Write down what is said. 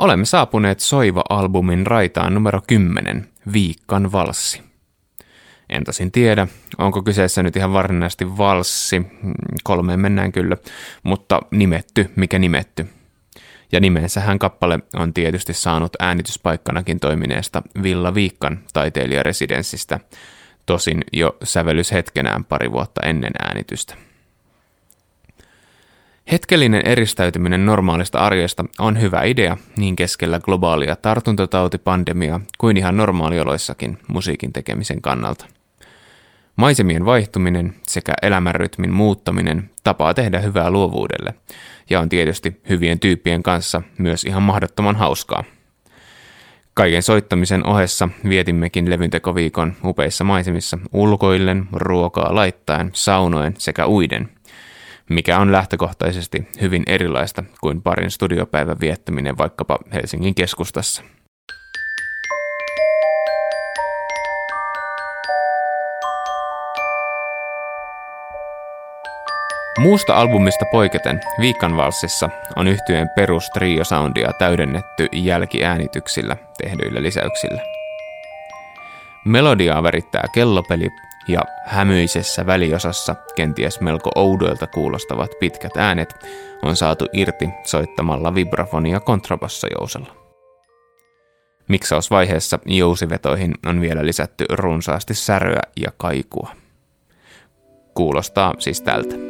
Olemme saapuneet Soiva-albumin raitaan numero 10, Viikkan valssi. En tosin tiedä, onko kyseessä nyt ihan varsinaisesti valssi, kolmeen mennään kyllä, mutta nimetty, mikä nimetty. Ja nimensähän kappale on tietysti saanut äänityspaikkanakin toimineesta Villa Viikkan taiteilijaresidenssistä, tosin jo sävellyshetkenään pari vuotta ennen äänitystä. Hetkellinen eristäytyminen normaalista arjesta on hyvä idea niin keskellä globaalia tartuntatautipandemiaa kuin ihan normaalioloissakin musiikin tekemisen kannalta. Maisemien vaihtuminen sekä elämänrytmin muuttaminen tapaa tehdä hyvää luovuudelle ja on tietysti hyvien tyyppien kanssa myös ihan mahdottoman hauskaa. Kaiken soittamisen ohessa vietimmekin levyntekoviikon upeissa maisemissa ulkoillen, ruokaa laittaen, saunoen sekä uiden – mikä on lähtökohtaisesti hyvin erilaista kuin parin studiopäivän viettäminen vaikkapa Helsingin keskustassa. Muusta albumista poiketen Viikanvalssissa on yhtyeen perus trio-soundia täydennetty jälkiäänityksillä tehdyillä lisäyksillä. Melodiaa värittää kellopeli ja hämyisessä väliosassa kenties melko oudoilta kuulostavat pitkät äänet on saatu irti soittamalla vibrafonia kontrabassojousella. Miksausvaiheessa jousivetoihin on vielä lisätty runsaasti säröä ja kaikua. Kuulostaa siis tältä.